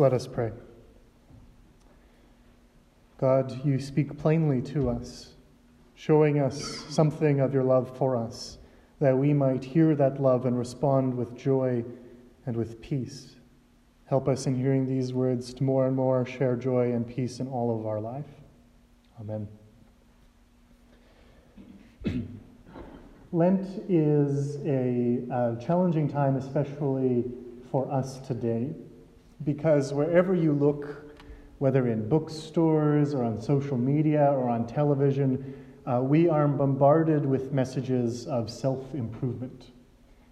Let us pray. God, you speak plainly to us, showing us something of your love for us, that we might hear that love and respond with joy and with peace. Help us in hearing these words to more and more share joy and peace in all of our life. Amen. Lent is a, a, challenging time, especially for us today, because wherever you look, whether in bookstores or on social media or on television, uh, we are bombarded with messages of self improvement.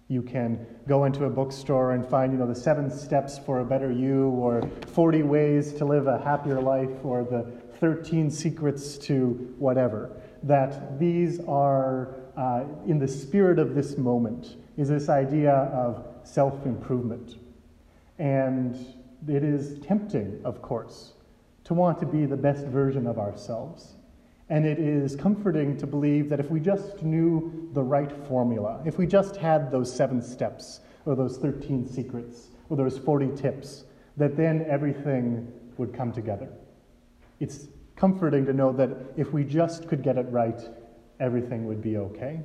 You can go into a bookstore and find, you know, the seven steps for a better you, or 40 ways to live a happier life, or the 13 secrets to whatever. That these are, uh, in the spirit of this moment, is this idea of self improvement. And it is tempting, of course, to want to be the best version of ourselves. And it is comforting to believe that if we just knew the right formula, if we just had those seven steps, or those 13 secrets, or those 40 tips, that then everything would come together. It's comforting to know that if we just could get it right, everything would be okay.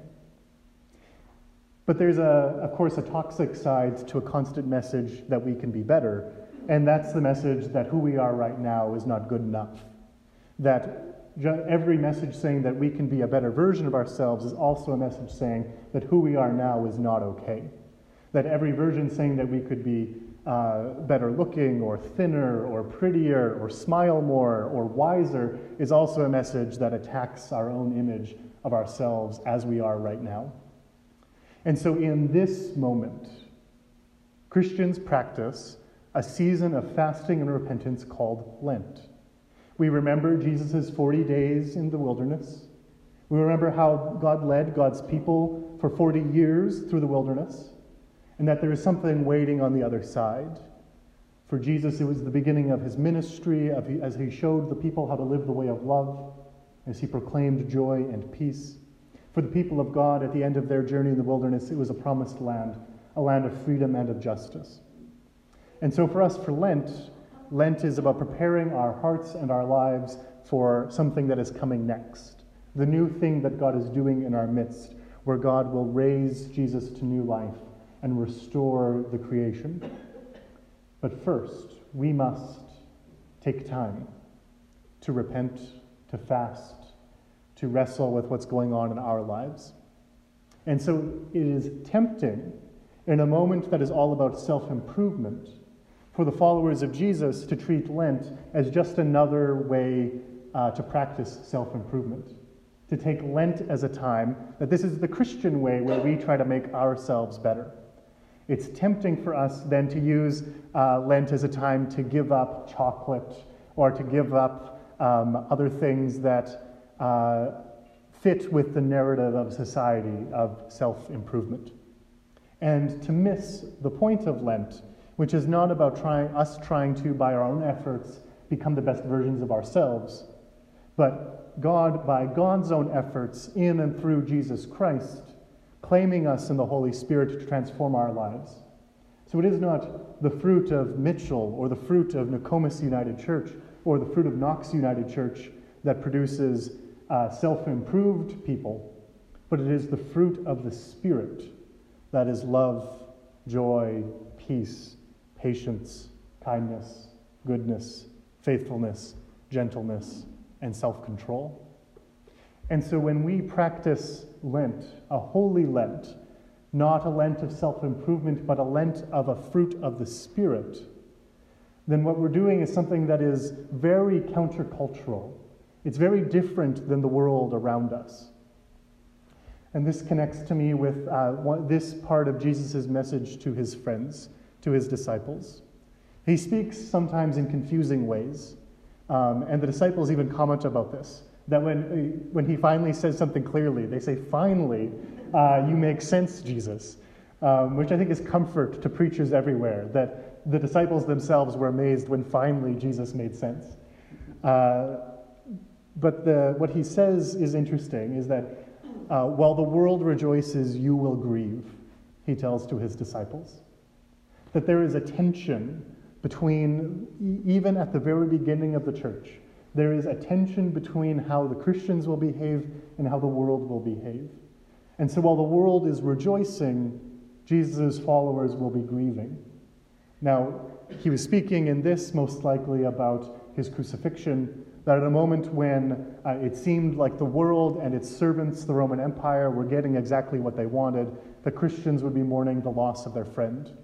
But there's, a, of course, a toxic side to a constant message that we can be better, and that's the message that who we are right now is not good enough. That every message saying that we can be a better version of ourselves is also a message saying that who we are now is not okay. That every version saying that we could be uh, better looking or thinner or prettier or smile more or wiser is also a message that attacks our own image of ourselves as we are right now. And so, in this moment, Christians practice a season of fasting and repentance called Lent. We remember Jesus' 40 days in the wilderness. We remember how God led God's people for 40 years through the wilderness, and that there is something waiting on the other side. For Jesus, it was the beginning of his ministry as he showed the people how to live the way of love, as he proclaimed joy and peace. For the people of God, at the end of their journey in the wilderness, it was a promised land, a land of freedom and of justice. And so for us, for Lent, Lent is about preparing our hearts and our lives for something that is coming next, the new thing that God is doing in our midst, where God will raise Jesus to new life and restore the creation. But first, we must take time to repent, to fast, to wrestle with what's going on in our lives. And so it is tempting in a moment that is all about self improvement for the followers of Jesus to treat Lent as just another way uh, to practice self improvement. To take Lent as a time that this is the Christian way where we try to make ourselves better. It's tempting for us then to use uh, Lent as a time to give up chocolate or to give up um, other things that uh, fit with the narrative of society of self improvement. And to miss the point of Lent which is not about trying, us trying to, by our own efforts, become the best versions of ourselves, but God, by God's own efforts in and through Jesus Christ, claiming us in the Holy Spirit to transform our lives. So it is not the fruit of Mitchell or the fruit of Nokomis United Church or the fruit of Knox United Church that produces uh, self improved people, but it is the fruit of the Spirit that is love, joy, peace, patience, kindness, goodness, faithfulness, gentleness, and self control. And so when we practice Lent, a holy Lent, not a Lent of self improvement, but a Lent of a fruit of the Spirit, then what we're doing is something that is very countercultural. It's very different than the world around us. And this connects to me with uh, this part of Jesus' message to his friends to his disciples. He speaks sometimes in confusing ways, um, and the disciples even comment about this. That when, when he finally says something clearly, they say, Finally, uh, you make sense, Jesus, um, which I think is comfort to preachers everywhere, that the disciples themselves were amazed when finally Jesus made sense. Uh, but the, what he says is interesting is that uh, while the world rejoices, you will grieve, he tells to his disciples that there is a tension between, even at the very beginning of the church, there is a tension between how the Christians will behave and how the world will behave. And so while the world is rejoicing, Jesus' followers will be grieving. Now, he was speaking in this most likely about his crucifixion, that at a moment when uh, it seemed like the world and its servants, the Roman Empire, were getting exactly what they wanted, the Christians would be mourning the loss of their friend.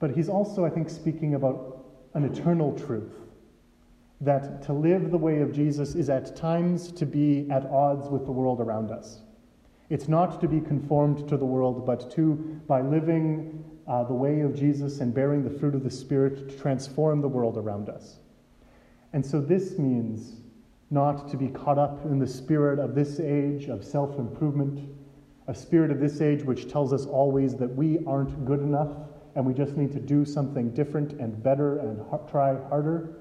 But he's also, I think, speaking about an eternal truth that to live the way of Jesus is at times to be at odds with the world around us. It's not to be conformed to the world, but to, by living uh, the way of Jesus and bearing the fruit of the Spirit, to transform the world around us. And so this means not to be caught up in the spirit of this age of self improvement, a spirit of this age which tells us always that we aren't good enough and we just need to do something different and better and try harder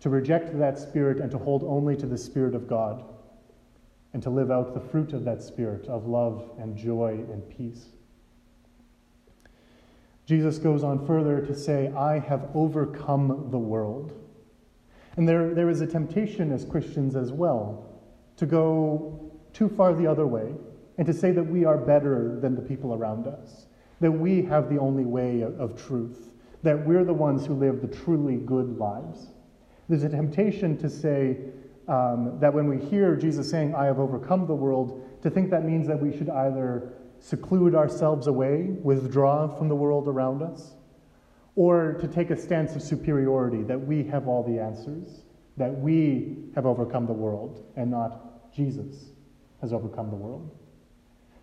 to reject that spirit and to hold only to the Spirit of God, and to live out the fruit of that Spirit of love and joy and peace. Jesus goes on further to say, I have overcome the world. And there, there is a temptation as Christians as well to go too far the other way and to say that we are better than the people around us, that we have the only way of, of truth, that we're the ones who live the truly good lives. There's a temptation to say um, that when we hear Jesus saying, I have overcome the world, to think that means that we should either seclude ourselves away, withdraw from the world around us, or to take a stance of superiority, that we have all the answers, that we have overcome the world, and not Jesus has overcome the world.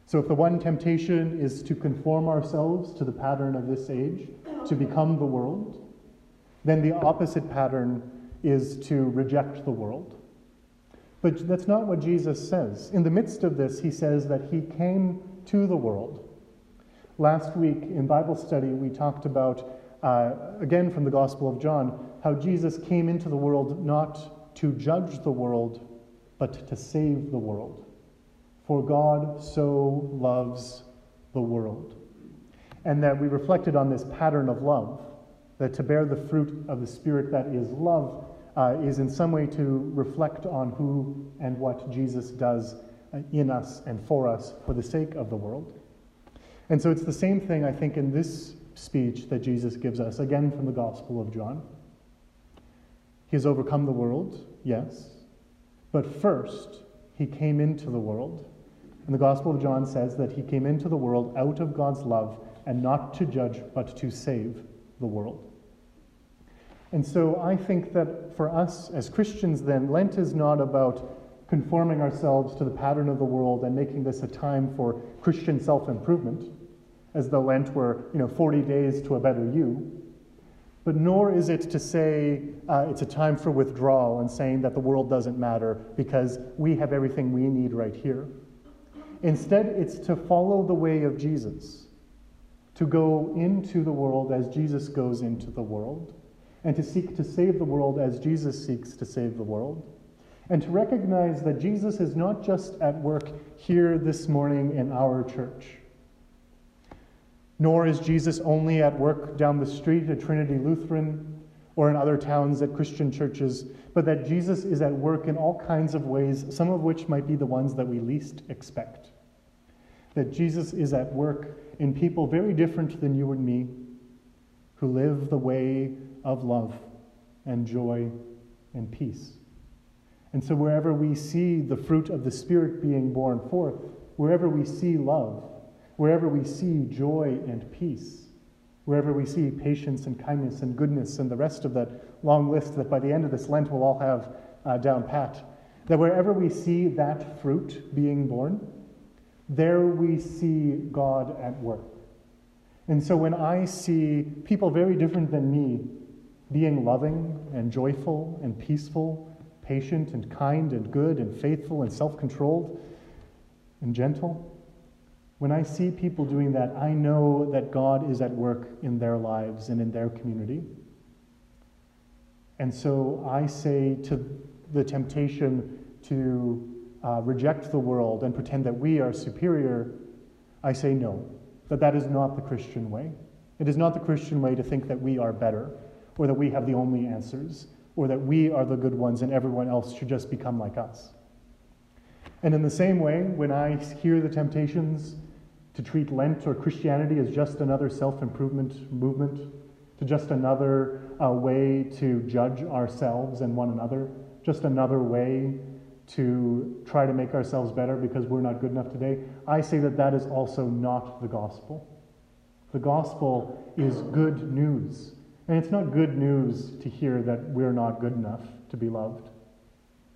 So, if the one temptation is to conform ourselves to the pattern of this age, to become the world, then the opposite pattern is to reject the world. But that's not what Jesus says. In the midst of this, he says that he came to the world. Last week in Bible study, we talked about, uh, again from the Gospel of John, how Jesus came into the world not to judge the world, but to save the world. For God so loves the world. And that we reflected on this pattern of love, that to bear the fruit of the Spirit that is love uh, is in some way to reflect on who and what Jesus does uh, in us and for us for the sake of the world. And so it's the same thing, I think, in this speech that Jesus gives us, again from the Gospel of John. He has overcome the world, yes, but first, he came into the world. And the Gospel of John says that he came into the world out of God's love and not to judge, but to save the world. And so I think that for us as Christians, then, Lent is not about conforming ourselves to the pattern of the world and making this a time for Christian self improvement, as though Lent were, you know, 40 days to a better you. But nor is it to say uh, it's a time for withdrawal and saying that the world doesn't matter because we have everything we need right here. Instead, it's to follow the way of Jesus, to go into the world as Jesus goes into the world and to seek to save the world as Jesus seeks to save the world. And to recognize that Jesus is not just at work here this morning in our church, nor is Jesus only at work down the street at Trinity Lutheran or in other towns at Christian churches, but that Jesus is at work in all kinds of ways, some of which might be the ones that we least expect. That Jesus is at work in people very different than you and me, who live the way of love and joy and peace. And so, wherever we see the fruit of the Spirit being borne forth, wherever we see love, wherever we see joy and peace, wherever we see patience and kindness and goodness and the rest of that long list that by the end of this Lent we'll all have uh, down pat, that wherever we see that fruit being borne, there we see God at work. And so when I see people very different than me being loving and joyful and peaceful, patient and kind and good and faithful and self controlled and gentle. When I see people doing that, I know that God is at work in their lives and in their community. And so I say to the temptation to uh, reject the world and pretend that we are superior, I say no, that that is not the Christian way. It is not the Christian way to think that we are better, or that we have the only answers, or that we are the good ones and everyone else should just become like us. And in the same way, when I hear the temptations to treat Lent or Christianity as just another self improvement movement, to just another uh, way to judge ourselves and one another, just another way to try to make ourselves better because we're not good enough today, I say that that is also not the gospel. The gospel is good news. And it's not good news to hear that we're not good enough to be loved.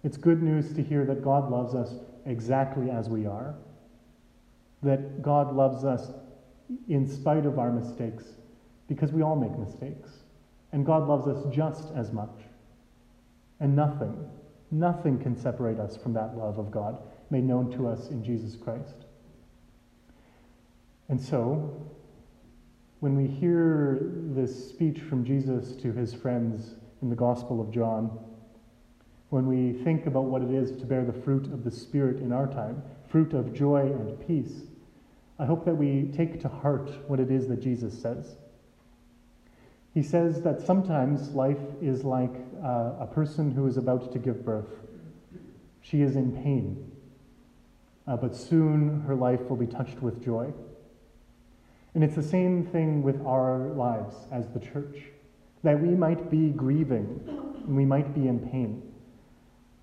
It's good news to hear that God loves us exactly as we are, that God loves us in spite of our mistakes, because we all make mistakes. And God loves us just as much. And nothing, nothing can separate us from that love of God made known to us in Jesus Christ. And so, when we hear this speech from Jesus to his friends in the Gospel of John, when we think about what it is to bear the fruit of the Spirit in our time, fruit of joy and peace, I hope that we take to heart what it is that Jesus says. He says that sometimes life is like uh, a person who is about to give birth. She is in pain, uh, but soon her life will be touched with joy. And it's the same thing with our lives as the church, that we might be grieving and we might be in pain.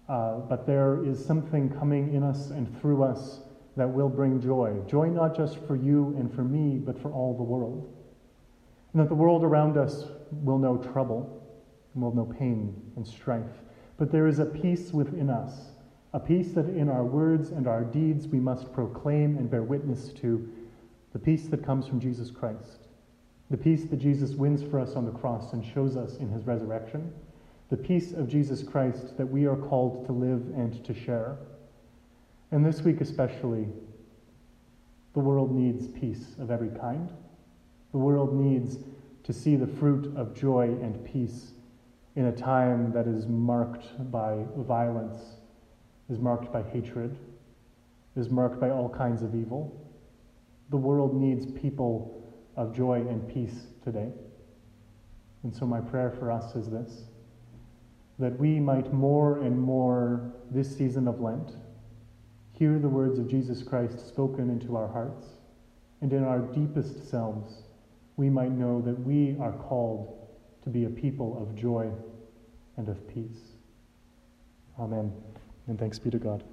Uh, but there is something coming in us and through us that will bring joy. Joy not just for you and for me, but for all the world. And that the world around us will know trouble, and will know pain and strife. But there is a peace within us, a peace that in our words and our deeds we must proclaim and bear witness to the peace that comes from Jesus Christ, the peace that Jesus wins for us on the cross and shows us in his resurrection, the peace of Jesus Christ that we are called to live and to share. And this week especially, the world needs peace of every kind. The world needs to see the fruit of joy and peace in a time that is marked by violence, is marked by hatred, is marked by all kinds of evil. The world needs people of joy and peace today. And so, my prayer for us is this that we might more and more this season of Lent hear the words of Jesus Christ spoken into our hearts, and in our deepest selves, we might know that we are called to be a people of joy and of peace. Amen. And thanks be to God.